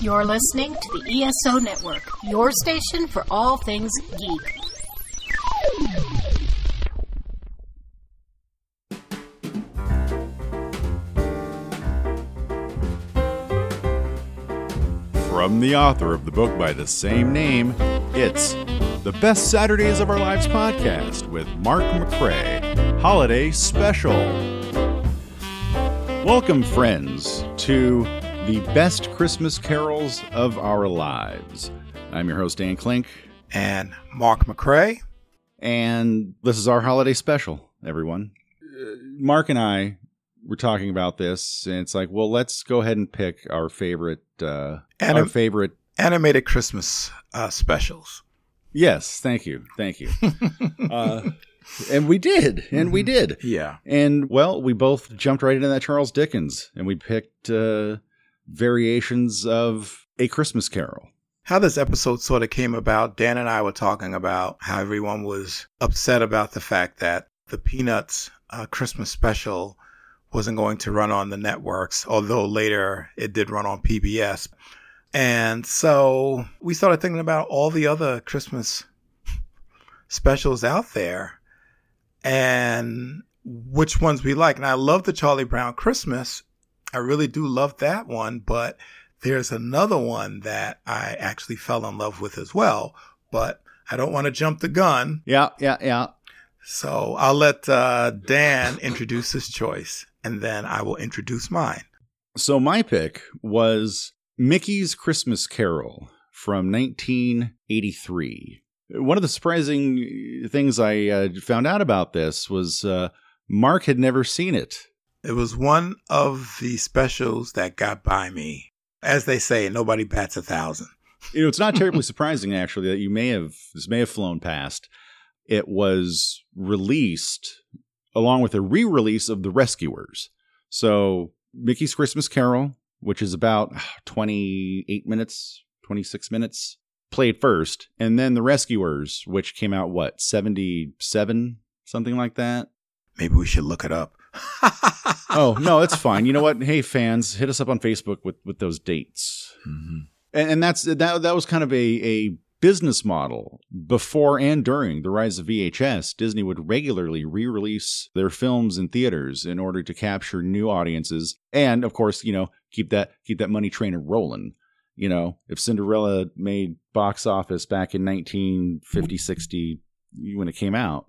You're listening to the ESO Network, your station for all things geek. From the author of the book by the same name, it's the Best Saturdays of Our Lives podcast with Mark McCray, Holiday Special. Welcome, friends, to the best Christmas carols of our lives. I'm your host, Dan Klink. And Mark McCray. And this is our holiday special, everyone. Uh, Mark and I were talking about this, and it's like, well, let's go ahead and pick our favorite, uh, Anim- our favorite animated Christmas uh, specials. Yes, thank you, thank you. uh, and we did, and we did. Yeah. And well, we both jumped right into that Charles Dickens, and we picked uh, variations of A Christmas Carol. How this episode sort of came about, Dan and I were talking about how everyone was upset about the fact that the Peanuts uh, Christmas special wasn't going to run on the networks, although later it did run on PBS. And so we started thinking about all the other Christmas specials out there and which ones we like. And I love the Charlie Brown Christmas. I really do love that one, but there's another one that I actually fell in love with as well. But I don't want to jump the gun. Yeah, yeah, yeah. So I'll let uh, Dan introduce his choice and then I will introduce mine. So my pick was Mickey's Christmas Carol from 1983. One of the surprising things I uh, found out about this was uh, Mark had never seen it. It was one of the specials that got by me. As they say, nobody bats a thousand. You know, it's not terribly surprising actually that you may have this may have flown past. It was released along with a re-release of The Rescuers. So Mickey's Christmas Carol, which is about ah, 28 minutes, 26 minutes, played first, and then The Rescuers, which came out what, 77, something like that. Maybe we should look it up. Oh, no, it's fine. You know what? Hey fans, hit us up on Facebook with with those dates. Mm-hmm. And, and that's that that was kind of a a business model before and during the rise of VHS, Disney would regularly re release their films in theaters in order to capture new audiences and, of course, you know, keep that keep that money train rolling. You know, if Cinderella made box office back in 1950, 60 when it came out,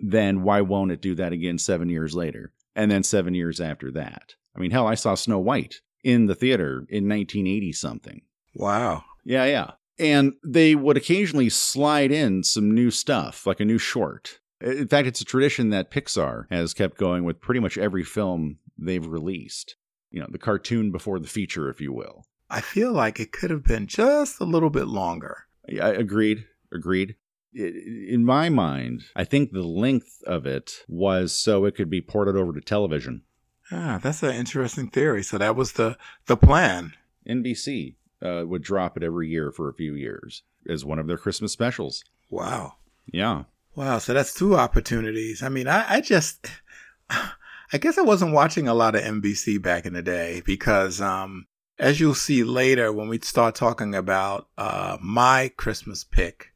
then why won't it do that again seven years later? And then seven years after that? I mean, hell, I saw Snow White in the theater in 1980 something. Wow. Yeah, yeah. And they would occasionally slide in some new stuff, like a new short. In fact, it's a tradition that Pixar has kept going with pretty much every film they've released. You know, the cartoon before the feature, if you will. I feel like it could have been just a little bit longer. I agreed. Agreed. In my mind, I think the length of it was so it could be ported over to television. Ah, that's an interesting theory. So that was the the plan. NBC uh, would drop it every year for a few years as one of their Christmas specials. Wow. Yeah. Wow. So that's two opportunities. I mean, I, I just, I guess I wasn't watching a lot of NBC back in the day because, um, as you'll see later when we start talking about uh, my Christmas pick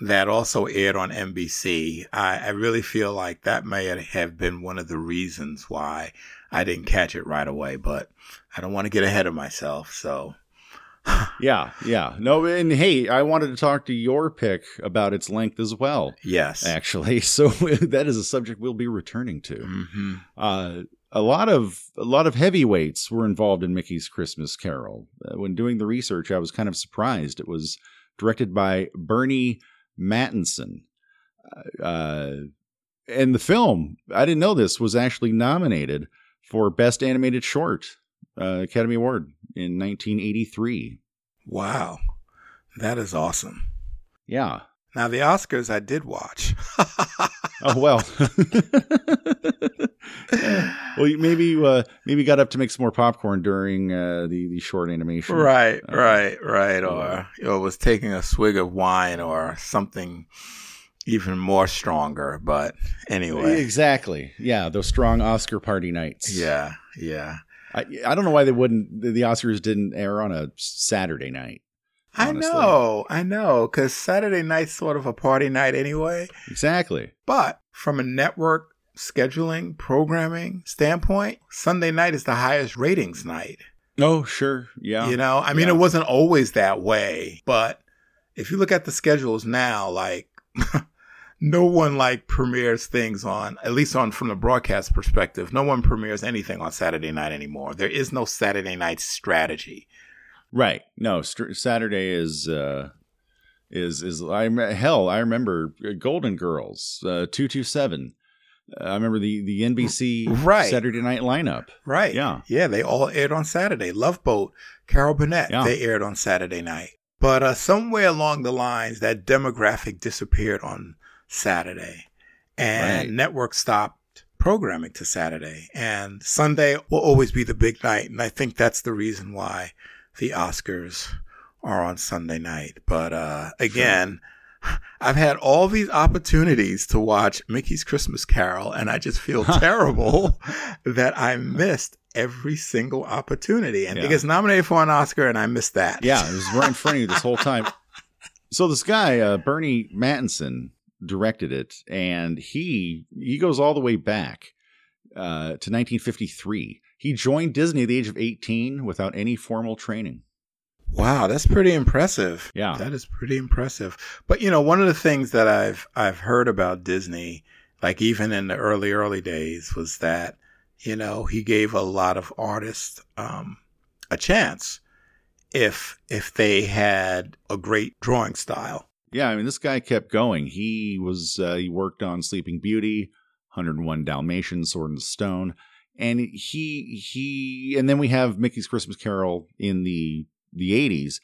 that also aired on NBC, I, I really feel like that may have been one of the reasons why I didn't catch it right away. But I don't want to get ahead of myself. So yeah, yeah. No, and hey, I wanted to talk to your pick about its length as well. Yes, actually. So that is a subject we'll be returning to. Mm-hmm. Uh, a lot of a lot of heavyweights were involved in Mickey's Christmas Carol. Uh, when doing the research, I was kind of surprised. It was directed by Burny Mattinson. Uh, and the film, I didn't know this, was actually nominated for Best Animated Short uh, Academy Award in 1983. Wow. That is awesome. Yeah. Now, the Oscars I did watch. oh, well. well, maybe uh, maybe got up to make some more popcorn during uh, the, the short animation. Right, uh, right, right. Or, or was taking a swig of wine or something even more stronger. But anyway. Exactly. Yeah, those strong Oscar party nights. Yeah, yeah. I, I don't know why they wouldn't. The Oscars didn't air on a Saturday night. Honestly. I know, I know, because Saturday night's sort of a party night anyway. Exactly. But from a network scheduling, programming standpoint, Sunday night is the highest ratings night. Oh, sure. Yeah. You know, I mean, yeah. it wasn't always that way, but if you look at the schedules now, like, no one like premieres things on, at least on from the broadcast perspective, no one premieres anything on Saturday night anymore. There is no Saturday night strategy. Right. No, st- Saturday is uh is is I hell, I remember uh, Golden Girls, uh 227. I remember the the NBC right. Saturday night lineup. Right. Yeah. Yeah, they all aired on Saturday. Love Boat, Carol Burnett, yeah. they aired on Saturday night. But uh, somewhere along the lines, that demographic disappeared on Saturday, and right. network stopped programming to Saturday, and Sunday will always be the big night, and I think that's the reason why the Oscars are on Sunday night. But uh, again, sure. I've had all these opportunities to watch Mickey's Christmas Carol, and I just feel terrible that I missed every single opportunity. And yeah. it gets nominated for an Oscar, and I missed that. Yeah, it was right in front of you this whole time. So this guy, uh, Burny Mattinson, directed it, and he he goes all the way back uh, to 1953. He joined Disney at the age of 18 without any formal training. Wow, that's pretty impressive. Yeah. That is pretty impressive. But you know, one of the things that I've I've heard about Disney, like even in the early early days, was that you know he gave a lot of artists um, a chance if if they had a great drawing style. Yeah, I mean, this guy kept going. He was uh, he worked on Sleeping Beauty, 101 Dalmatians, Sword and Stone and he he and then we have Mickey's Christmas Carol in the the 80s.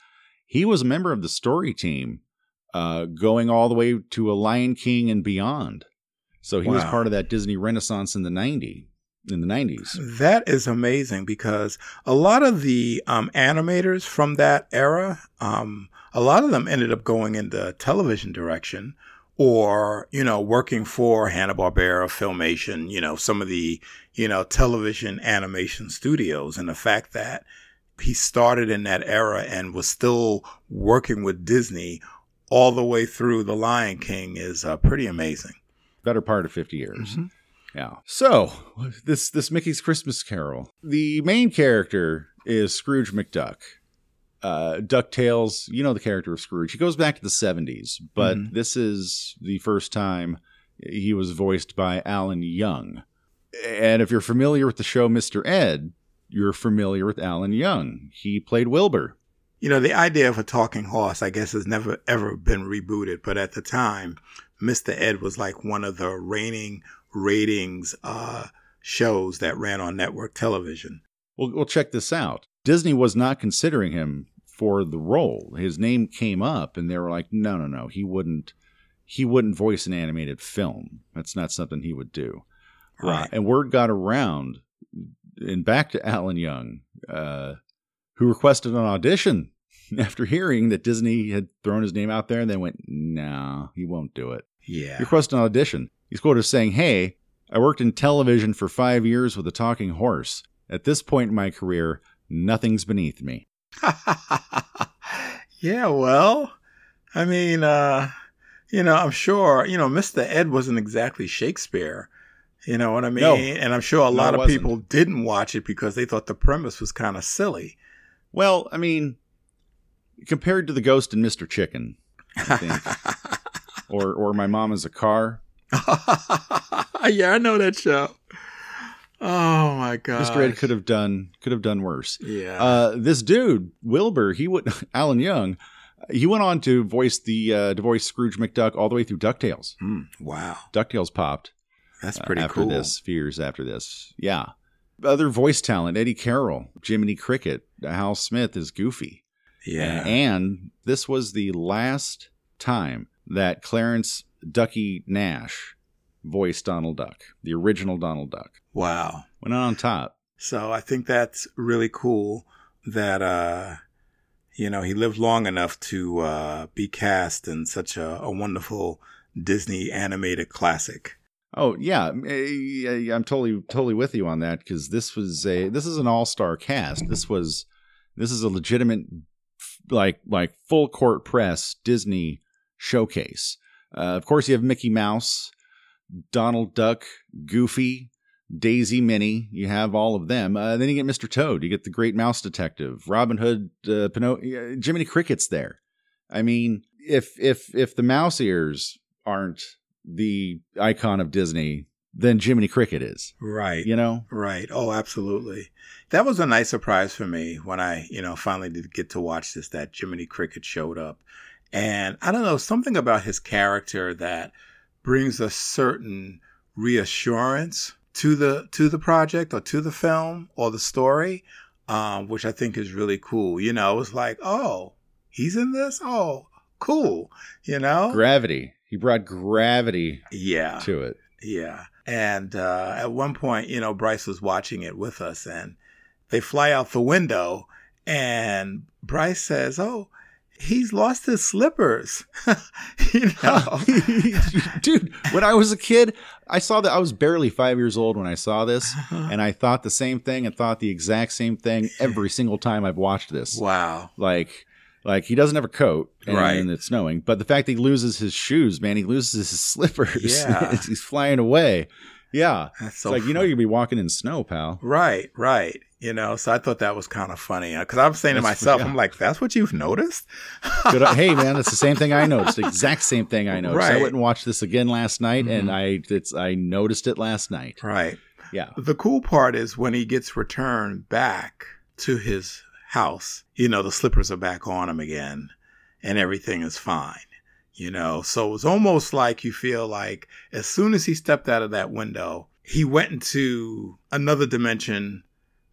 He was a member of the story team uh, going all the way to a Lion King and beyond. So he wow. was part of that Disney Renaissance in the 90 in the 90s. That is amazing because a lot of the um, animators from that era, um, a lot of them ended up going into television direction or, you know, working for Hanna-Barbera, Filmation, you know, some of the, you know, television animation studios. And the fact that he started in that era and was still working with Disney all the way through The Lion King is uh, pretty amazing. Better part of 50 years. Mm-hmm. Yeah. So, this this Mickey's Christmas Carol. The main character is Scrooge McDuck uh, DuckTales, you know the character of Scrooge. He goes back to the 70s, but mm-hmm. this is the first time he was voiced by Alan Young. And if you're familiar with the show Mr. Ed, you're familiar with Alan Young. He played Wilbur. You know, the idea of a talking horse, I guess, has never ever been rebooted. But at the time, Mr. Ed was like one of the reigning ratings uh, shows that ran on network television. Well, we'll check this out. Disney was not considering him for the role. His name came up, and they were like, "No, no, no, he wouldn't. He wouldn't voice an animated film. That's not something he would do." Uh, right. Uh, and word got around, and back to Alan Young, uh, who requested an audition after hearing that Disney had thrown his name out there, and they went, "No, he won't do it." Yeah. He requested an audition. He's quoted as saying, "Hey, I worked in television for five years with a talking horse. At this point in my career, nothing's beneath me. yeah, well, I mean, uh, you know, I'm sure, you know, Mr. Ed wasn't exactly Shakespeare. You know what I mean? No, and I'm sure a lot of wasn't. people didn't watch it because they thought the premise was kind of silly. Well, I mean, compared to The Ghost and Mr. Chicken, I think. or or My Mom is a Car. yeah, I know that show. Oh my god! Mr. Ed could have done could have done worse. Yeah. Uh, this dude Wilbur, he would Alan Young, he went on to voice the uh, to voice Scrooge McDuck all the way through Ducktales. Mm, wow. Ducktales popped. That's pretty uh, after cool. this, few years after this, yeah. Other voice talent: Eddie Carroll, Jiminy Cricket, Hal Smith is Goofy. Yeah. And this was the last time that Clarence Ducky Nash voiced Donald Duck, the original Donald Duck. Wow. Went on top. So I think that's really cool that, uh, you know, he lived long enough to uh, be cast in such a, a wonderful Disney animated classic. Oh yeah, eh, I'm totally totally with you on that because this was a this is an all star cast. This was this is a legitimate like like full court press Disney showcase. Uh, of course, you have Mickey Mouse, Donald Duck, Goofy, Daisy, Minnie. You have all of them. Uh, then you get Mr. Toad. You get the Great Mouse Detective, Robin Hood, uh, Pinocchio, Jiminy Cricket's there. I mean, if if if the mouse ears aren't the icon of Disney, then Jiminy Cricket is. Right. You know? Right. Oh, absolutely. That was a nice surprise for me when I, you know, finally did get to watch this, that Jiminy Cricket showed up. And I don't know, something about his character that brings a certain reassurance to the to the project or to the film or the story, um, which I think is really cool. You know, it's like, oh, he's in this? Oh, cool. You know? Gravity. He brought gravity yeah. to it. Yeah. And uh, at one point, you know, Bryce was watching it with us and they fly out the window and Bryce says, Oh, he's lost his slippers. you know? Dude, when I was a kid, I saw that I was barely five years old when I saw this, Uh-huh. and I thought the same thing and thought the exact same thing every single time I've watched this. wow. Like, like he doesn't have a coat, and, Right. and it's snowing. But the fact that he loses his shoes, man, he loses his slippers. Yeah. he's flying away. Yeah, That's it's so like you know you'd be walking in snow, pal. Right, right. You know, so I thought that was kind of funny because I'm saying to That's- myself, yeah. I'm like, that's what you've noticed? Good, hey man, that's the same thing I noticed. The exact same thing I noticed. I Right. went and watched this again last night, and Mhm. I it's I noticed it last night. Right. Yeah. The cool part is when he gets returned back to his house, you know, the slippers are back on him again and everything is fine. You know, so it's almost like you feel like as soon as he stepped out of that window, he went into another dimension.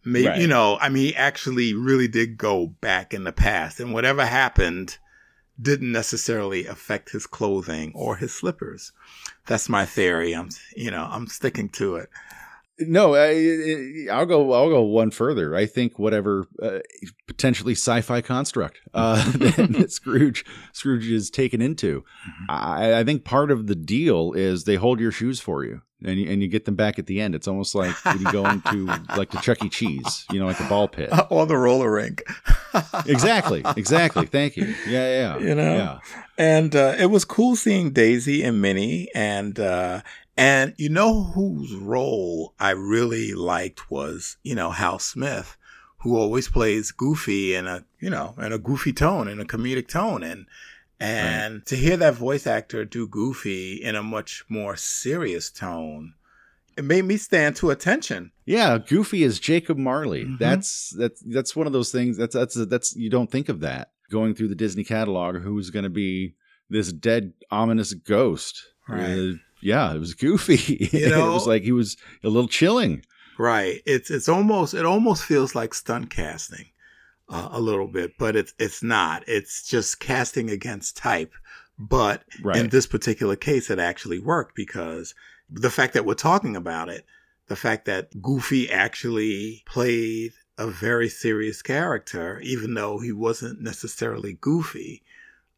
Maybe, Right. you know, I mean, he actually really did go back in the past and whatever happened didn't necessarily affect his clothing or his slippers. That's my theory. I'm, you know, I'm sticking to it. No, I, I'll go. I'll go one further. I think whatever uh, potentially sci-fi construct uh, that Scrooge Scrooge is taken into, Mm-hmm. I, I think part of the deal is they hold your shoes for you, and you, and you get them back at the end. It's almost like when you go into like the Chuck E. Cheese, you know, like the ball pit. or the roller rink. exactly, exactly. Thank you. Yeah, yeah. You know? yeah. And uh, it was cool seeing Daisy and Minnie, and uh, and you know whose role I really liked was you know Hal Smith, who always plays Goofy in a you know in a goofy tone, in a comedic tone, and and to hear that voice actor do Goofy in a much more serious tone, it made me stand to attention. Yeah, Goofy is Jacob Marley. Mhm. That's that's that's one of those things. That's that's that's you don't think of that going through the Disney catalog. Who's going to be this dead ominous ghost? Right. Uh, yeah, it was Goofy. You know? it was like he was a little chilling. Right. It's it's almost it almost feels like stunt casting uh, a little bit, but it's it's not. It's just casting against type. But Right. in this particular case, it actually worked because the fact that we're talking about it, the fact that Goofy actually played a very serious character, even though he wasn't necessarily goofy.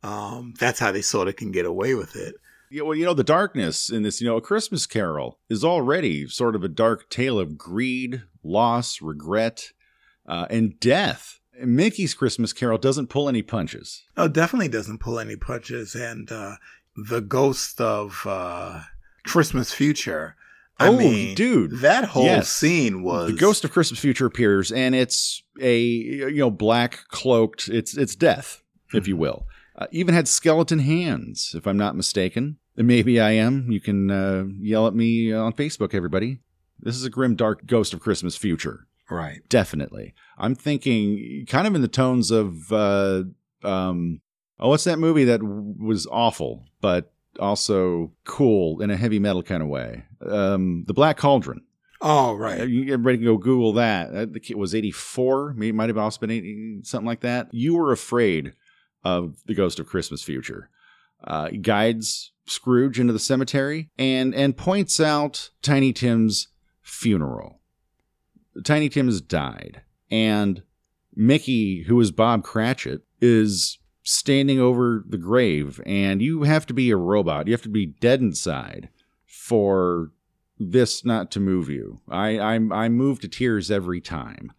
Um, that's how they sort of can get away with it. Yeah, well, you know, the darkness in this, you know, A Christmas Carol is already sort of a dark tale of greed, loss, regret, uh, and death. Mickey's Christmas Carol doesn't pull any punches. Oh, definitely doesn't pull any punches. And uh, the ghost of uh, Christmas Future. I Oh, mean, dude. that whole Yes. scene was the ghost of christmas future appears and it's a you know black cloaked it's it's death if you will uh, even had skeleton hands if i'm not mistaken and maybe i am you can uh, yell at me on facebook everybody this is a grim dark ghost of christmas future right. definitely i'm thinking kind of in the tones of uh um oh what's that movie that w- was awful but also cool in a heavy metal kind of way um the black cauldron Oh, uh, right. you- Everybody can go Google that. Uh, kid was 84, maybe it might have also been 80, something like that. You were afraid of the ghost of Christmas future. Uh, guides Scrooge into the cemetery and and points out Tiny Tim's funeral. Tiny Tim has died, and Mickey, who is Bob Cratchit, is standing over the grave, and you have to be a robot. You have to be dead inside for this not to move you. I I'm I'm moved to tears every time.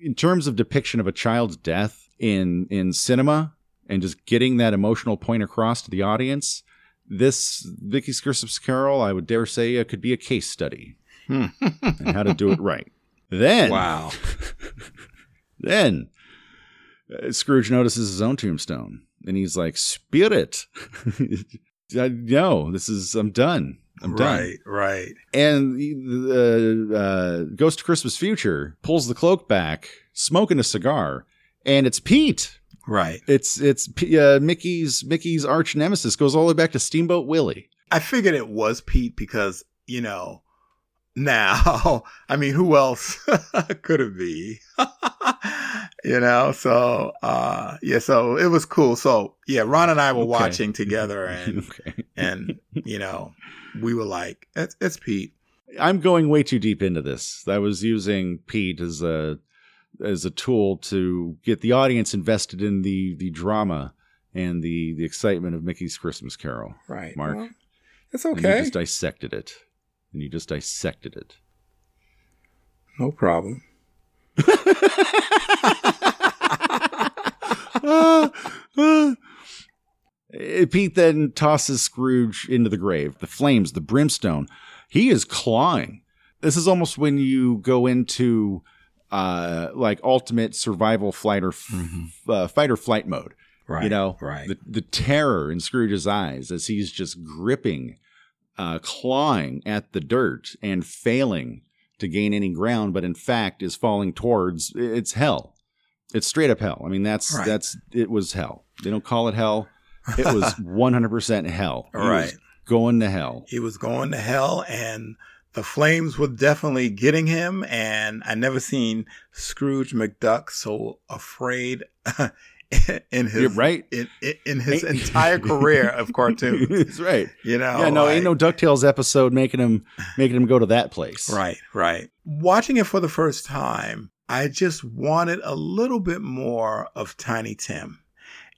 In terms of depiction of a child's death in in cinema and just getting that emotional point across to the audience, this Mickey's Christmas Carol, I would dare say, uh, could be a case study Hmm. and how to do it right. Then, wow. then uh, Scrooge notices his own tombstone, and he's like, "Spirit, I- no, this is I'm done. I'm done." right, right. And the uh, uh, Ghost of Christmas Future pulls the cloak back, smoking a cigar, and it's Pete. Right. It's it's uh, Mickey's Mickey's arch nemesis goes all the way back to Steamboat Willie. I figured it was Pete because, you know, now, I mean, who else could it be? you know, so, uh, yeah, so it was cool. So, yeah, Ron and I were Okay. watching together and, okay. and, you know, we were like, it's, it's Pete. I'm going way too deep into this. I was using Pete as a as a tool to get the audience invested in the the drama and the the excitement of Mickey's Christmas Carol. Right. Mark. Well, it's And you just dissected it. And you just dissected it. no problem. Ah, ah. Uh, Pete then tosses Scrooge into the grave. The flames, the brimstone. He is clawing. This is almost when you go into uh, like ultimate survival flight or f- uh, fight or flight mode. Right. You know, right. the the terror in Scrooge's eyes as he's just gripping, uh, clawing at the dirt and failing to gain any ground, but in fact is falling towards it's hell. It's straight up hell. I mean, that's Right. that's it was hell. They don't call it hell. It was one hundred percent hell. He was Right. going to hell. he was going to hell and the flames were definitely getting him and i never seen scrooge mcduck so afraid in his You're right. in, in, his Ain't- entire career of cartoons That's right. you know yeah, no, ain't no Ducktales episode making him making him go to that place. right right watching it for the first time i just wanted a little bit more of tiny tim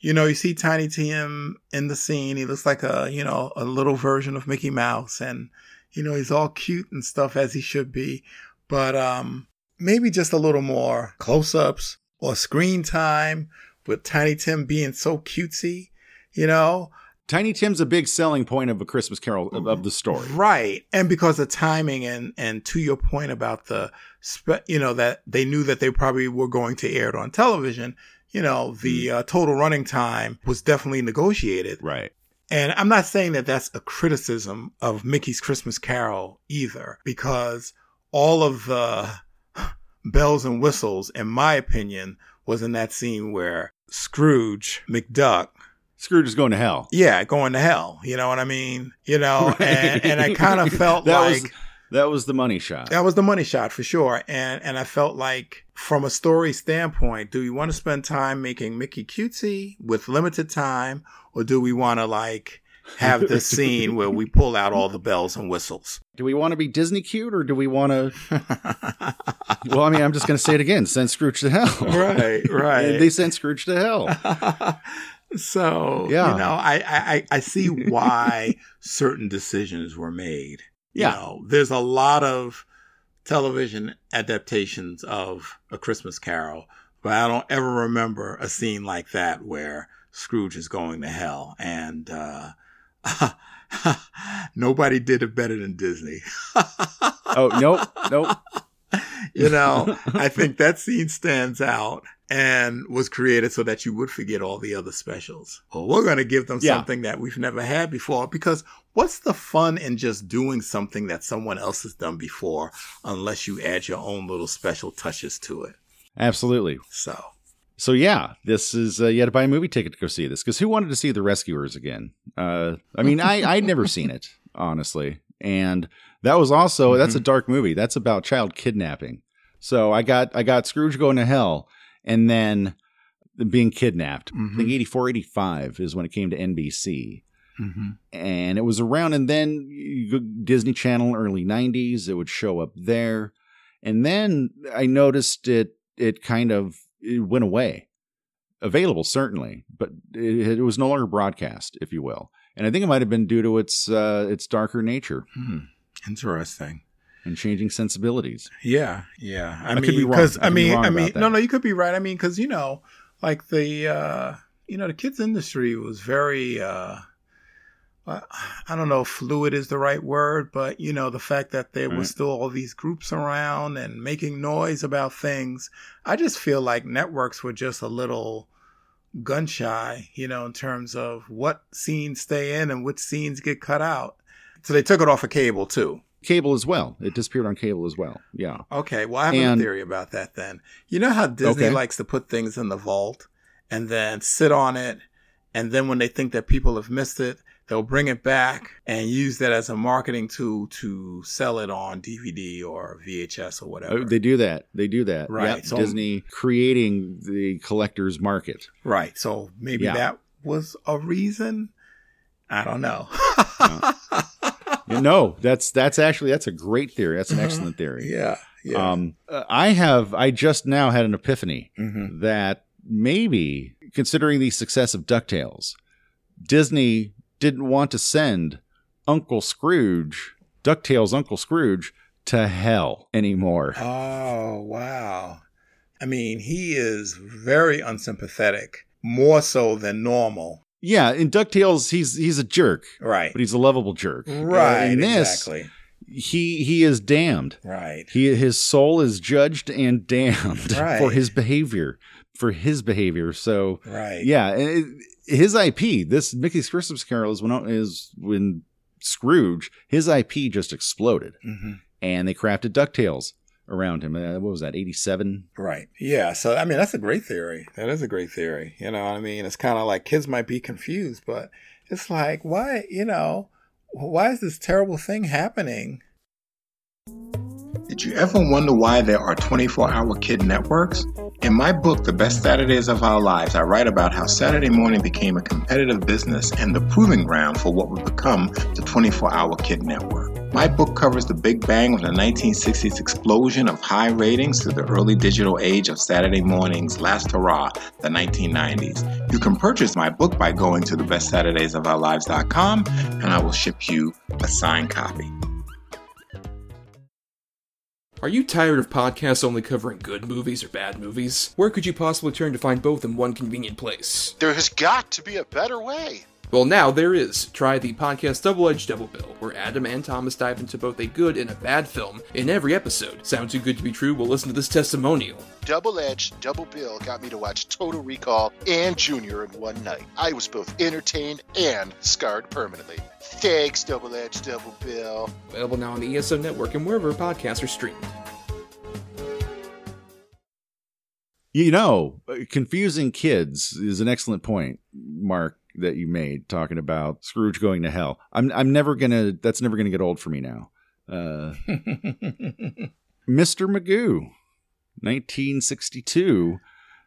you know, you see Tiny Tim in the scene. He looks like a, you know, a little version of Mickey Mouse and, you know, he's all cute and stuff as he should be. But, um, maybe just a little more close ups or screen time with Tiny Tim being so cutesy, you know? Tiny Tim's a big selling point of a Christmas Carol of, of the story. Right. And because of timing and, and to your point about the, spe- you know, that they knew that they probably were going to air it on television, you know, the uh, total running time was definitely negotiated. Right. And I'm not saying that that's a criticism of Mickey's Christmas Carol either, because all of the bells and whistles, in my opinion, was in that scene where Scrooge McDuck Scrooge is going to hell. yeah, going to hell. You know what I mean? You know, and, and I kind of felt like was that was the money shot. that was the money shot for sure. And and I felt like from a story standpoint, do we want to spend time making Mickey cutesy with limited time, or do we want to like have this scene where we pull out all the bells and whistles? Do we want to be Disney cute or do we want to? well, I mean, I'm just going to say it again: send Scrooge to hell. right, right. they sent Scrooge to hell. so Yeah. you know, I, I I see why certain decisions were made. Yeah. You know, there's a lot of television adaptations of A Christmas Carol, but I don't ever remember a scene like that where Scrooge is going to hell, and uh, nobody did it better than Disney. Oh nope, nope. you know, I think that scene stands out and was created so that you would forget all the other specials. Well, we're going to give them Yeah. something that we've never had before because what's the fun in just doing something that someone else has done before unless you add your own little special touches to it? Absolutely. So, So yeah, this is uh, you had to buy a movie ticket to go see this because who wanted to see the Rescuers again? Uh, I mean, I I'd never seen it honestly, and that was also that's a dark movie. That's about child kidnapping. So I got I got Scrooge going to hell, and then being kidnapped. I think Mhm. 84, 85 is when it came to NBC. mhm. and it was around and then disney channel early 90s it would show up there and then i noticed it it kind of it went away available certainly but it, it was no longer broadcast if you will and i think it might have been due to its uh its darker nature Hmm. Interesting. And changing sensibilities. Yeah, yeah. I, I mean, because I I mean, I mean, no, no, you could be right. I mean, because you know, like the uh, you know the kids industry was very. uh uh, I don't know fluid is the right word, but you know, the fact that there Right. was still all these groups around and making noise about things. I just feel like networks were just a little gun shy, you know, in terms of what scenes stay in and which scenes get cut out. So they took it off of cable too. Cable as well. It disappeared on cable as well. Yeah. Okay, well, I have And- a theory about that then. You know how Disney Okay. likes to put things in the vault and then sit on it, and then when they think that people have missed it, they'll bring it back and use that as a marketing tool to sell it on DVD or VHS or oh, whatever. Oh, they do that. They do that. Right. Yep. So- Disney creating the collector's market. right, so maybe Yeah. that was a reason. I don't know. Yeah, no, that's that's actually that's a great theory. That's an excellent theory. Yeah, yeah. Um, I have I just now had an epiphany Mhm. that maybe considering the success of Ducktales, Disney didn't want to send Uncle Scrooge, Ducktales Uncle Scrooge, to hell anymore. Oh, wow. I mean, he is very unsympathetic, more so than normal. Yeah, in Ducktales, he's he's a jerk, Right. but he's a lovable jerk. Right. in this, exactly. he he is damned. Right. He his soul is judged and damned Right. for his behavior. For his behavior. So Right. yeah, it- his IP. This Mickey's Christmas Carol is when is when Scrooge his IP just exploded, hmm and they crafted Ducktales around him. Uh, what was that? Eighty seven. Right. Yeah. So, I mean, that's a great theory. That is a great theory. You know what I mean? It's kind of like kids might be confused, but it's like, why, you know, why is this terrible thing happening? Did you ever wonder why there are 24 hour kid networks? In my book, The Best Saturdays of Our Lives, I write about how Saturday morning became a competitive business and the proving ground for what would become the 24 hour kid network. My book covers the big bang of the 1960s explosion of high ratings to the early digital age of Saturday morning's last hurrah, the 1990s. You can purchase my book by going to thebestsaturdaysofourlives.com and I will ship you a signed copy. Are you tired of podcasts only covering good movies or bad movies? Where could you possibly turn to find both in one convenient place? There has got to be a better way. Well, now there is. Try the podcast Double Edge Double Bill, where Adam and Thomas dive into both a good and a bad film in every episode. Sound too good to be true? Well, listen to this testimonial. Double Edge, Double Bill got me to watch Total Recall and Junior in one night. I was both entertained and scarred permanently. Thanks, Double Edge, Double Bill. Available now on the ESO Network and wherever podcasts are streamed. You know, uh, confusing kids is an excellent point, Mark, that you made talking about Scrooge going to hell. I'm I'm never gonna. That's never gonna get old for me now. Uh, Mr. Magoo, 1962,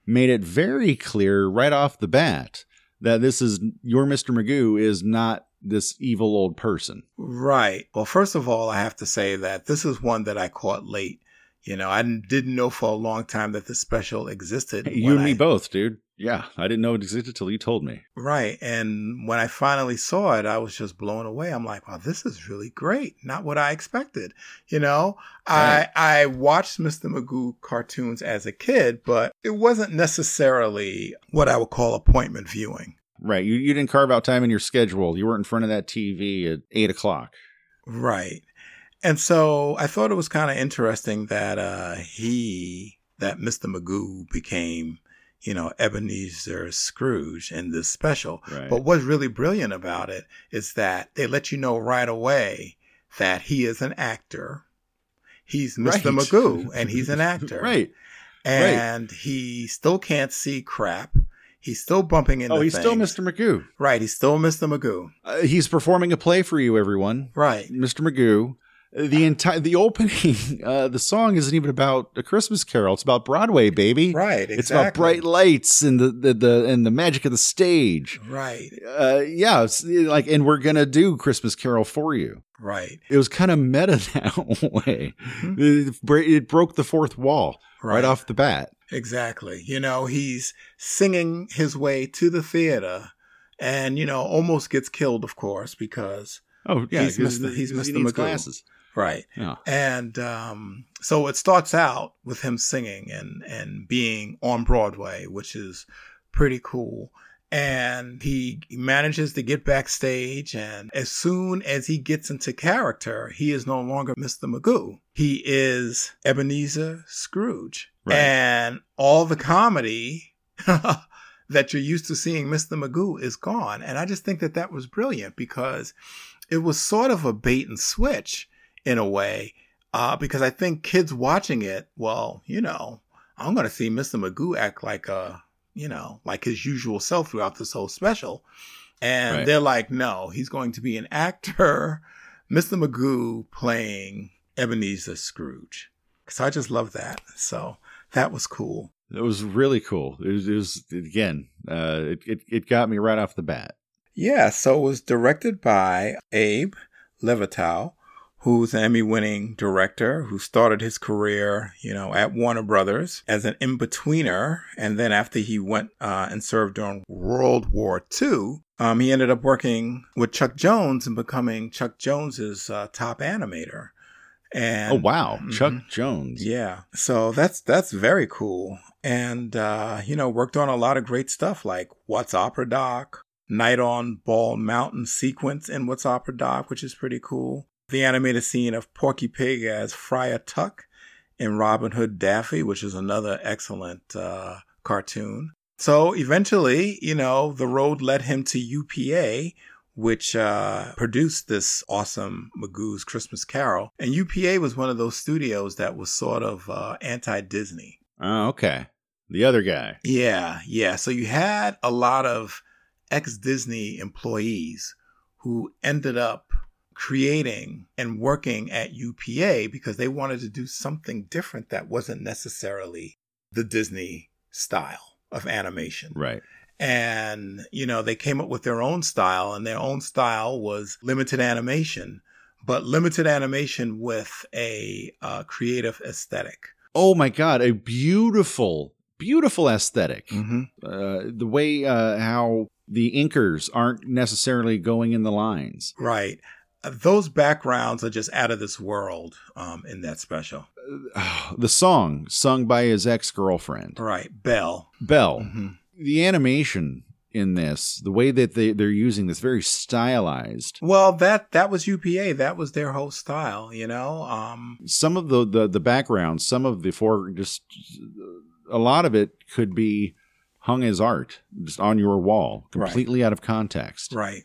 made it very clear right off the bat that this is your Mr. Magoo is not this evil old person. Right. Well, first of all, I have to say that this is one that I caught late. You know, I didn't know for a long time that this special existed. You when and me I- both, dude. Yeah, I didn't know it existed till you told me. Right. And when I finally saw it, I was just blown away. I'm like, wow, this is really great. Not what I expected. You know, Right. I, I watched Mr. Magoo cartoons as a kid, but it wasn't necessarily what I would call appointment viewing. Right. You, you didn't carve out time in your schedule. You weren't in front of that TV at eight o'clock. Right. And so I thought it was kind of interesting that uh, he, that Mr. Magoo became, you know, Ebenezer Scrooge in this special. Right. But what's really brilliant about it is that they let you know right away that he is an actor. He's Mr. Right. Magoo and he's an actor. right. And he still can't see crap. He's still bumping into Oh, he's still. Mr. Magoo. Right. He's still Mr. Magoo. Uh, he's performing a play for you, everyone. Right. Mr. Magoo. The entire the opening, uh, the song isn't even about a Christmas Carol. It's about Broadway, baby. Right. Exactly. It's about bright lights and the, the, the and the magic of the stage. Right. Uh, yeah, like, and we're gonna do Christmas Carol for you. Right. It was kind of meta that way. It, bra- it broke the fourth wall right. Right. off the bat. Exactly. You know, he's singing his way to the theater and, you know, almost gets killed, of course, because Oh yeah, He's Mr. he's he Mr. Magoo. Right. Yeah. And um, so it starts out with him singing and, and being on Broadway, which is pretty cool. And he manages to get backstage. And as soon as he gets into character, he is no longer Mr. Magoo. He is Ebenezer Scrooge. Right. And all the comedy that you're used to seeing Mr. Magoo is gone. And I just think that that was brilliant because it was sort of a bait and switch in a way. Uh, because I think kids watching it, well, you know, I'm going to see Mr. Magoo act like a, you know, like his usual self throughout this whole special. And Right. they're like, no, he's going to be an actor, Mr. Magoo playing Ebenezer Scrooge. So I just love that. So that was cool. It was really cool. It was, it was again, uh, it, it it got me right off the bat. Yeah, so it was directed by Abe Levitow, who's an Emmy winning director who started his career, you know, at Warner Brothers as an in betweener. And then after he went uh, and served during World War II, um, he ended up working with Chuck Jones and becoming Chuck Jones's uh, top animator. And oh wow, Chuck Mhm. Jones. yeah. So that's that's very cool. And uh, you know, worked on a lot of great stuff like What's Opera Doc, Night on Bald Mountain sequence in What's Opera Doc, which is pretty cool. The animated scene of Porky Pig as Friar Tuck in Robin Hood Daffy, which is another excellent uh, cartoon. So eventually, you know, the road led him to UPA, which uh, produced this awesome Magoo's Christmas Carol. And UPA was one of those studios that was sort of uh, anti Disney. Oh, okay. The other guy. Yeah, yeah. So you had a lot of ex Disney employees who ended up creating and working at UPA because they wanted to do something different that wasn't necessarily the Disney style of animation. Right. And, you know, they came up with their own style, and their own style was limited animation, but limited animation with a uh, creative aesthetic. Oh my god, a beautiful, beautiful aesthetic. Mm-hmm. Uh, the way uh, how the inkers aren't necessarily going in the lines. Right. Those backgrounds are just out of this world um, in that special. the song sung by his ex girlfriend, Right. Bell. Belle. hmm The animation in this, the way that they, they're using this, very stylized. Well, that that was UPA. That was their whole style, you know. Um, Some of the, the, the background, some of the for just a lot of it could be hung as art just on your wall, Right. completely out of context. right.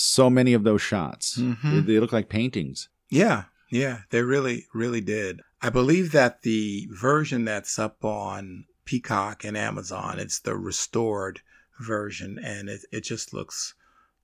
So many of those shots, Mhm. they, they look like paintings. Yeah, yeah, they really, really did. I believe that the version that's up on Peacock and Amazon, it's the restored version, and it, it just looks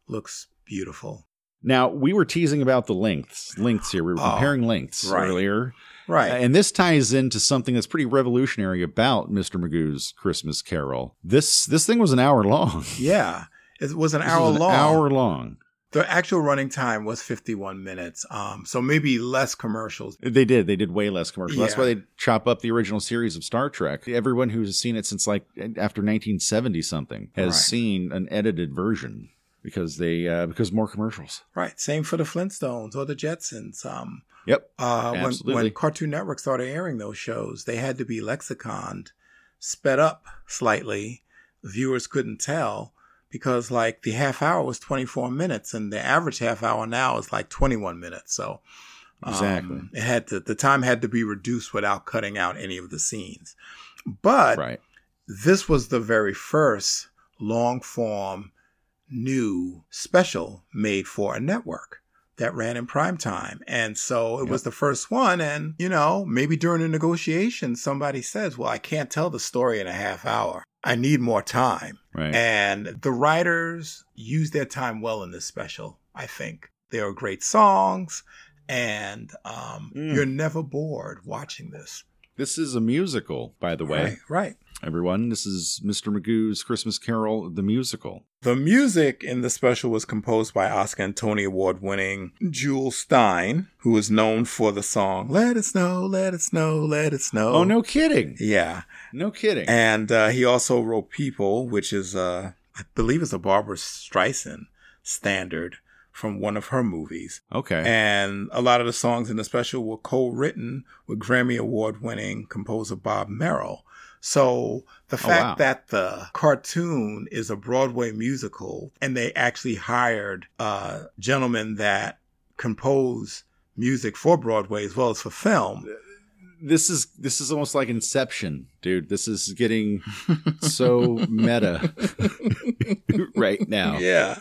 looks beautiful. Now we were teasing about the lengths, lengths here. We were Oh, comparing lengths right. earlier, Right. and this ties into something that's pretty revolutionary about Mr. Magoo's Christmas Carol. This this thing was an hour long. yeah, it was an This hour was an long. Hour long. The actual running time was 51 minutes. Um, so maybe less commercials. They did. They did way less commercial. That's why they chop up the original series of Star Trek. Everyone who's seen it since like after 1970 something has Right. seen an edited version because they uh, because more commercials. Right. Same for the Flintstones or the Jetsons. Um, Yep. uh, when, Absolutely. when Cartoon Network started airing those shows, they had to be lexiconed, sped up slightly. Viewers couldn't tell because, like, the half hour was 24 minutes, and the average half hour now is like 21 minutes. So, um, Exactly. it had to the time had to be reduced without cutting out any of the scenes. But Right. this was the very first long form new special made for a network that ran in prime time. And so it was the first one. And, you know, maybe during a negotiation, somebody says, well, I can't tell the story in a half hour. I need more time. Right. And the writers use their time well in this special, I think. There are great songs, and um, Mm. you're never bored watching this. this is a musical, by the way. Right, right. Everyone, this is Mr. Magoo's Christmas Carol, the musical. The music in the special was composed by Oscar and Tony Award winning Jules Styne, who is known for the song Let It Snow, Let It Snow, Let It Snow. Oh, no kidding. Yeah. No kidding. And uh, he also wrote People, which is, uh, I believe, is a Barbra Streisand standard from one of her movies. Okay. And a lot of the songs in the special were co-written with Grammy award-winning composer Bob Merrill. So the Oh, fact wow. that the cartoon is a Broadway musical and they actually hired uh gentlemen that compose music for Broadway as well as for film. this is this is almost like Inception, dude. This is getting so meta right now. Yeah.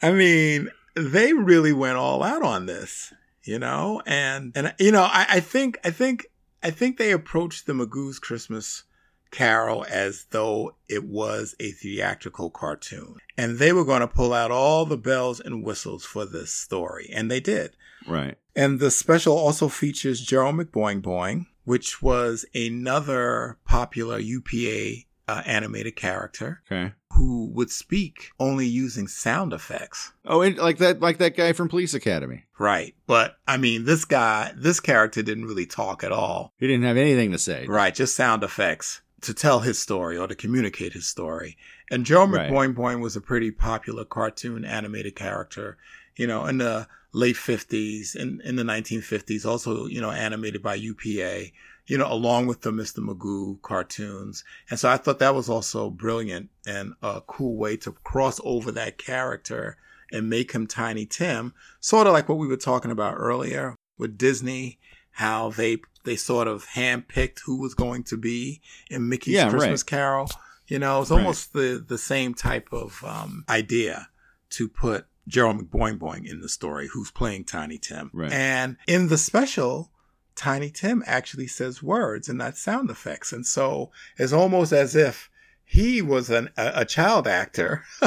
I mean, they really went all out on this, you know? And and you know, I, I think I think I think they approached the Magoo's Christmas Carol as though it was a theatrical cartoon. And they were going to pull out all the bells and whistles for this story. And they did. Right. And the special also features Gerald McBoing Boing, which was another popular UPA uh, animated character Okay. who would speak only using sound effects. Oh, and like that, like that guy from Police Academy. Right. But I mean, this guy, this character didn't really talk at all. He didn't have anything to say. Right. Just sound effects to tell his story or to communicate his story. And Joe Right. McBoing Boing was a pretty popular cartoon animated character, you know, in the late 50s and in the 1950s, also, you know, animated by UPA, you know, along with the Mr. Magoo cartoons. And so I thought that was also brilliant and a cool way to cross over that character and make him Tiny Tim, sort of like what we were talking about earlier with Disney, how they they sort of handpicked who was going to be in Mickey's Yeah, Christmas right. Carol. You know, it's Right. almost the the same type of um, idea to put Gerald McBoing Boing in the story, who's playing Tiny Tim. Right. And in the special, Tiny Tim actually says words and not sound effects, and so it's almost as if he was an, a, a child actor.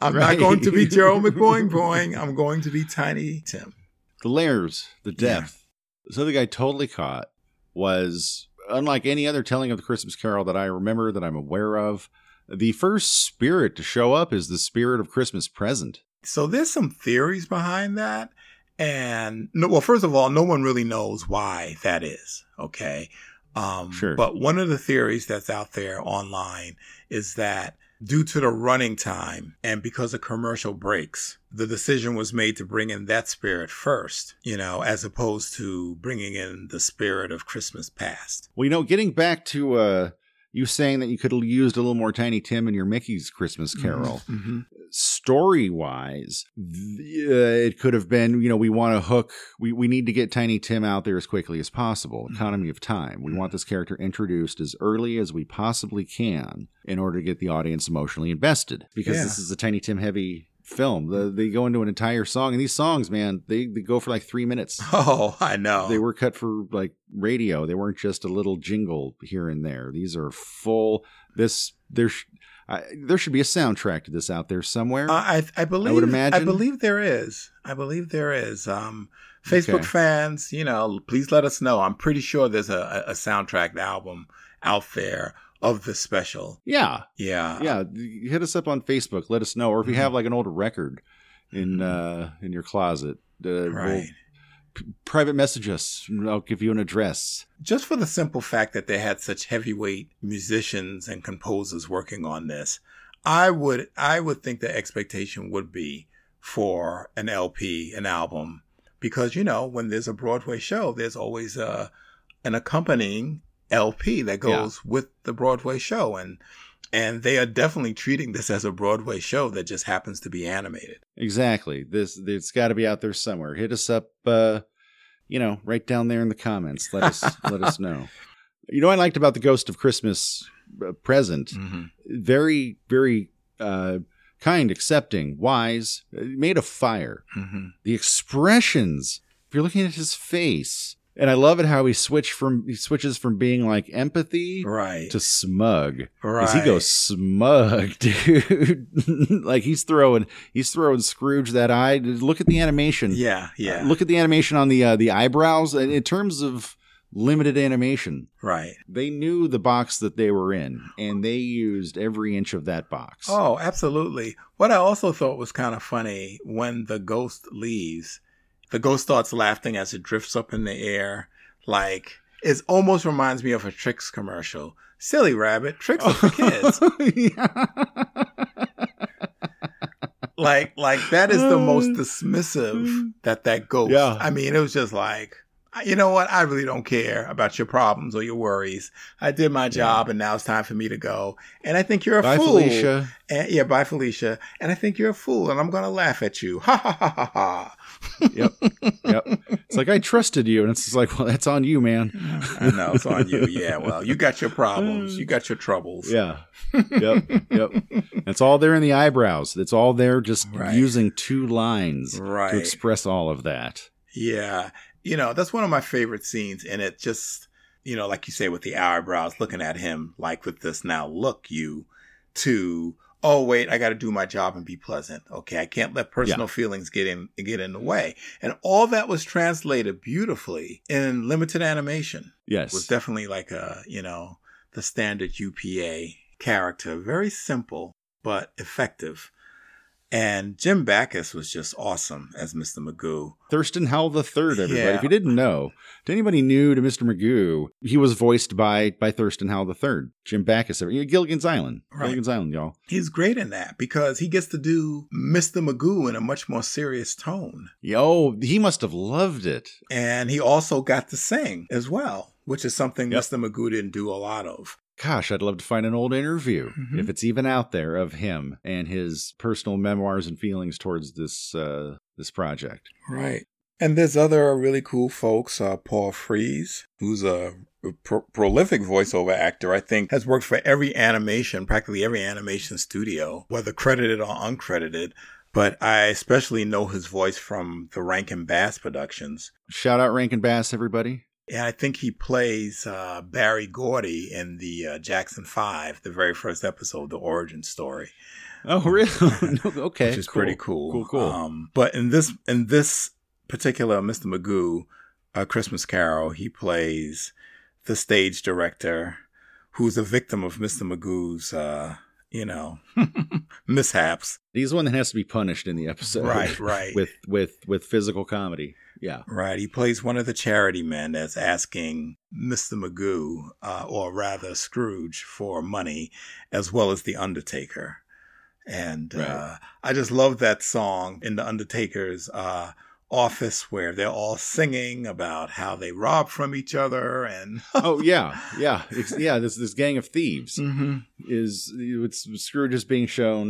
I'm not going to be Gerald McBoing Boing. I'm going to be Tiny Tim. The layers, the Yeah. depth. So the guy totally caught was unlike any other telling of the Christmas Carol that I remember that I'm aware of. The first spirit to show up is the spirit of Christmas present. So there's some theories behind that. And no, well, first of all, no one really knows why that is. Okay. Um, Sure. But one of the theories that's out there online is that due to the running time and because of commercial breaks, the decision was made to bring in that spirit first, you know, as opposed to bringing in the spirit of Christmas past. Well, you know, getting back to uh, you saying that you could have used a little more Tiny Tim in your Mickey's Christmas Carol. Mhm. Story wise, uh, it could have been, you know, we want to hook, we, we need to get Tiny Tim out there as quickly as possible. Mm-hmm. Economy of time. We want this character introduced as early as we possibly can in order to get the audience emotionally invested because Yeah. this is a Tiny Tim heavy film. The, they go into an entire song, and these songs, man, they, they go for like three minutes. Oh, I know. They were cut for like radio. They weren't just a little jingle here and there. These are full. This there's I, there should be a soundtrack to this out there somewhere. Uh, I I believe I, would imagine. I believe there is. I believe there is. Um, Facebook Okay. fans, you know, please let us know. I'm pretty sure there's a, a soundtrack album out there of the special. yeah, Yeah. yeah. Hit us up on Facebook. Let us know, or if you Mhm. have like an old record in uh in your closet, uh, Right. Private message us. and I'll give you an address. Just for the simple fact that they had such heavyweight musicians and composers working on this, I would I would think the expectation would be for an LP, an album, because you know when there's a Broadway show, there's always a an accompanying LP that goes with the Broadway show, and and they are definitely treating this as a Broadway show that just happens to be animated. Exactly. This it's got to be out there somewhere. Hit us up. uh You know, right down there in the comments. Let us let us know. You know, what I liked about the Ghost of Christmas uh, present. Very, very uh, kind, accepting, wise. Made of fire. Mm-hmm. The expressions. If you're looking at his face, and I love it how he switch from he switches from being like empathy Right. to smug. right. Because he goes smug, dude. like he's throwing, he's throwing Scrooge that eye. Look at the animation. Yeah. Yeah. Uh, look at the animation on the uh, the eyebrows. In in terms of limited animation, right. they knew the box that they were in, and they used every inch of that box. Oh, absolutely. What I also thought was kind of funny when the ghost leaves, the ghost starts laughing as it drifts up in the air. Like, it almost reminds me of a Trix commercial. Silly rabbit, Trix are for kids. Yeah. like like that is the most dismissive that that ghost. Yeah. I mean, it was just like, you know what? I really don't care about your problems or your worries. I did my job, and now it's time for me to go. And I think you're a Bye, fool. Felicia. And, yeah, bye, Felicia. And I think you're a fool, and I'm gonna laugh at you. Ha ha ha ha ha. Yep. Yep. It's like I trusted you, and it's just like, well, that's on you, man. I know it's on you. Yeah, well, you got your problems, you got your troubles. Yeah. Yep. Yep. It's all there in the eyebrows. It's all there just Right. using two lines Right. to express all of that. Yeah. You know, that's one of my favorite scenes. And it just, you know, like you say, with the eyebrows, looking at him like with this now look you to, oh, wait, I got to do my job and be pleasant. Okay. I can't let personal feelings get in, get in the way. And all that was translated beautifully in limited animation. Yes. was definitely like a, you know, the standard UPA character. Very simple, but effective. And Jim Backus was just awesome as Mr. Magoo. Thurston Howell the Third, everybody. Yeah. If you didn't know, to anybody new to Mr. Magoo, he was voiced by by Thurston Howell the Third, Jim Backus, Gilligan's Island, Right. Gilligan's Island, y'all. He's great in that because he gets to do Mr. Magoo in a much more serious tone. Yo, he must have loved it. And he also got to sing as well, which is something Yep. Mr. Magoo didn't do a lot of. Gosh, I'd love to find an old interview, Mhm. if it's even out there, of him and his personal memoirs and feelings towards this uh, this project. Right. And there's other really cool folks. Uh, Paul Frees, who's a pro- prolific voiceover actor, I think has worked for every animation, practically every animation studio, whether credited or uncredited. But I especially know his voice from the Rankin Bass productions. Shout out Rankin Bass, everybody. And I think he plays uh, Berry Gordy in the uh, Jackson Five, the very first episode, the origin story, Oh, really? Okay, which is cool. pretty cool. Cool, cool. Um, but in this in this particular Mr. Magoo, uh, Christmas Carol, he plays the stage director who's a victim of Mr. Magoo's, uh, you know, mishaps. He's the one that has to be punished in the episode, Right, right. with with with physical comedy. Yeah, Right. He plays one of the charity men that's asking Mr. Magoo, uh, or rather Scrooge, for money, as well as The Undertaker. And Right. uh, I just love that song in The Undertaker's uh, office where they're all singing about how they rob from each other. And oh yeah, yeah, It's- yeah. This this gang of thieves Mhm. is it's Scrooge is being shown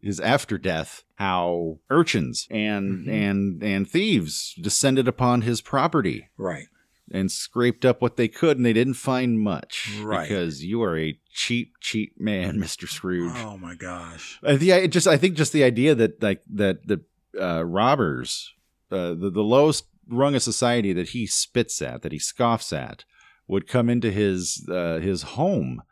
Mhm. his after death how urchins and Mhm. and and thieves descended upon his property right. and scraped up what they could, and they didn't find much Right. because you are a cheap, cheap man, Mister Scrooge. Oh my gosh. Uh, the I just I think just the idea that like that the uh, robbers, uh, the the lowest rung of society that he spits at, that he scoffs at, would come into his uh, his home,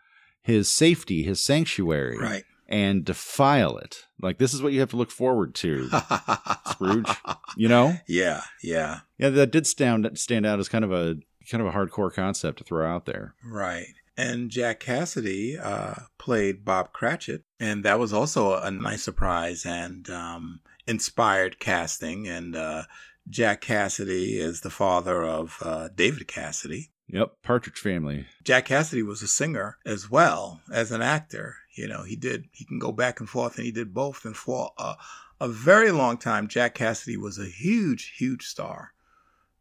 his safety, his sanctuary, Right. and defile it. Like this is what you have to look forward to, Scrooge. You know, Yeah. Yeah. yeah, that did stand stand out as kind of a kind of a hardcore concept to throw out there. Right. And Jack Cassidy uh, played Bob Cratchit, and that was also a nice surprise and um, inspired casting. And uh, Jack Cassidy is the father of uh, David Cassidy. Yep, Partridge Family. Jack Cassidy was a singer as well as an actor. You know, he did he can go back and forth, and he did both. And for a, a very long time, Jack Cassidy was a huge, huge star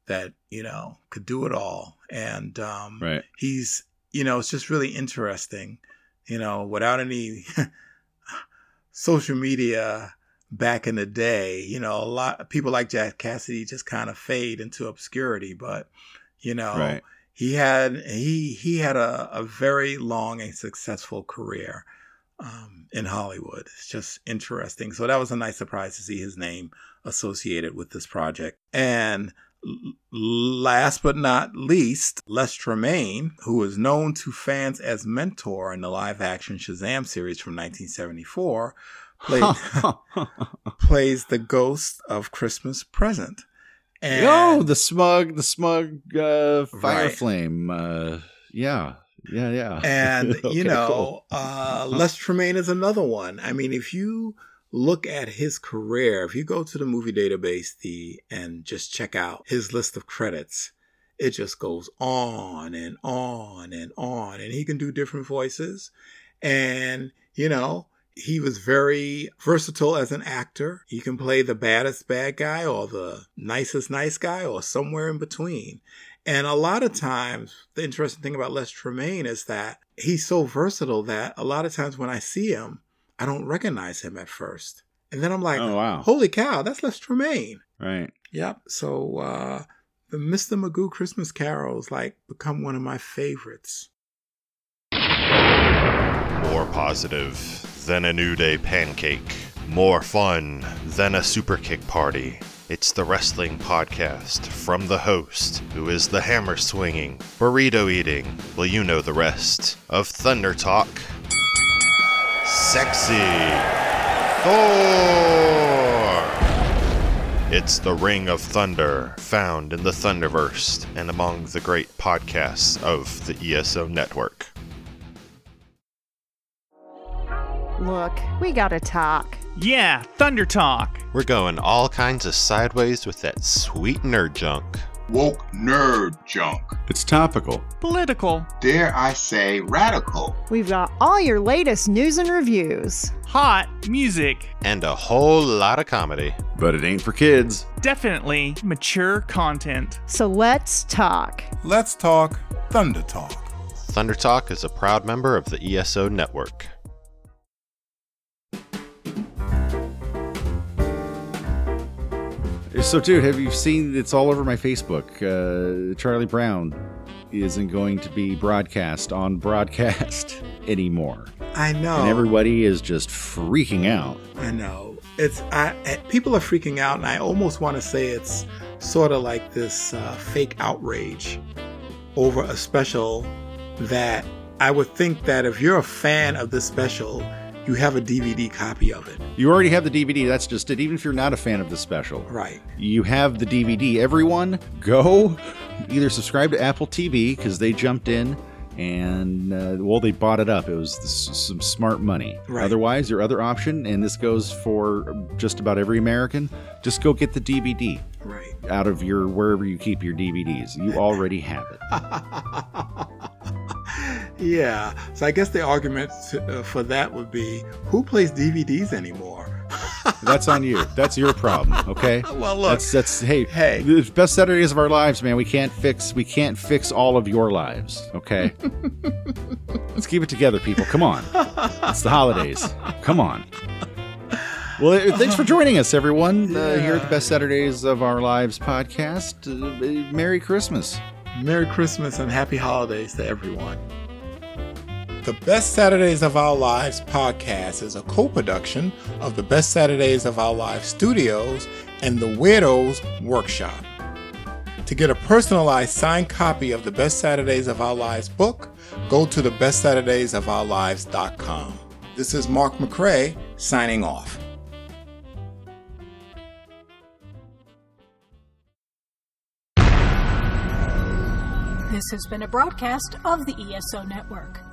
that you know could do it all. And um, Right. he's you know it's just really interesting you know without any social media back in the day you know a lot people like jack cassidy just kind of fade into obscurity but you know Right. he had he he had a, a very long and successful career um, in hollywood. It's just interesting. So that was a nice surprise to see his name associated with this project. And L- Last but not least, Les Tremayne, who is known to fans as Mentor in the live action Shazam series from 1974, played, plays the ghost of Christmas Present. And oh, the smug, the smug uh, fire Right. flame. Uh, yeah, yeah, yeah. and Okay, you know, cool. uh, Les Tremayne is another one. I mean, if you look at his career, if you go to the movie database the and just check out his list of credits, it just goes on and on and on. And he can do different voices. And, you know, he was very versatile as an actor. He can play the baddest bad guy or the nicest nice guy or somewhere in between. And a lot of times, the interesting thing about Les Tremayne is that he's so versatile that a lot of times when I see him, I don't recognize him at first. And then I'm like, Oh, wow. holy cow, that's Les Tremayne. Right. Yep. So uh, the Mr. Magoo Christmas carols like become one of my favorites. More positive than a New Day pancake. More fun than a super kick party. It's the wrestling podcast from the host, who is the hammer swinging, burrito eating, well, you know the rest, of Thunder Talk. Sexy Thor! It's the Ring of Thunder, found in the Thunderverse and among the great podcasts of the ESO network. Look, we gotta talk. Yeah, Thunder Talk. We're going all kinds of sideways with that sweet nerd junk. woke nerd junk. It's topical. Political. Dare I say radical? We've got all your latest news and reviews. Hot music. And a whole lot of comedy. But it ain't for kids. Definitely mature content. So let's talk. Let's talk Thunder Talk. Thunder Talk is a proud member of the ESO network. So, dude, have you seen? It's all over my Facebook. Uh, Charlie Brown isn't going to be broadcast on broadcast anymore, I know. and everybody is just freaking out. I know. It's I, people are freaking out, and I almost want to say it's sort of like this uh, fake outrage over a special that I would think that if you're a fan of this special, you have a DVD copy of it, You already have the DVD. That's just it. Even if you're not a fan of the special, right? you have the DVD. Everyone, go either subscribe to Apple TV because they jumped in and uh, well, they bought it up. It was some smart money. Right. Otherwise, your other option, and this goes for just about every American, just go get the DVD Right. out of your wherever you keep your DVDs. You already have it. yeah. So I guess the argument uh, for that would be who plays DVDs anymore? That's on you. That's your problem. Okay. Well, look. That's that's hey Hey. The best Saturdays of our lives, man. We can't fix we can't fix all of your lives. Okay. Let's keep it together, people. Come on. It's the holidays. Come on. Well, uh, thanks for joining us, everyone, uh, here at the Best Saturdays of Our Lives podcast. Uh, Merry Christmas. Merry Christmas and Happy Holidays to everyone. The Best Saturdays of Our Lives podcast is a co production of the Best Saturdays of Our Lives studios and the Weirdos Workshop. To get a personalized signed copy of the Best Saturdays of Our Lives book, go to thebestsaturdaysofourlives.com. This is Mark McCray signing off. This has been a broadcast of the ESO Network.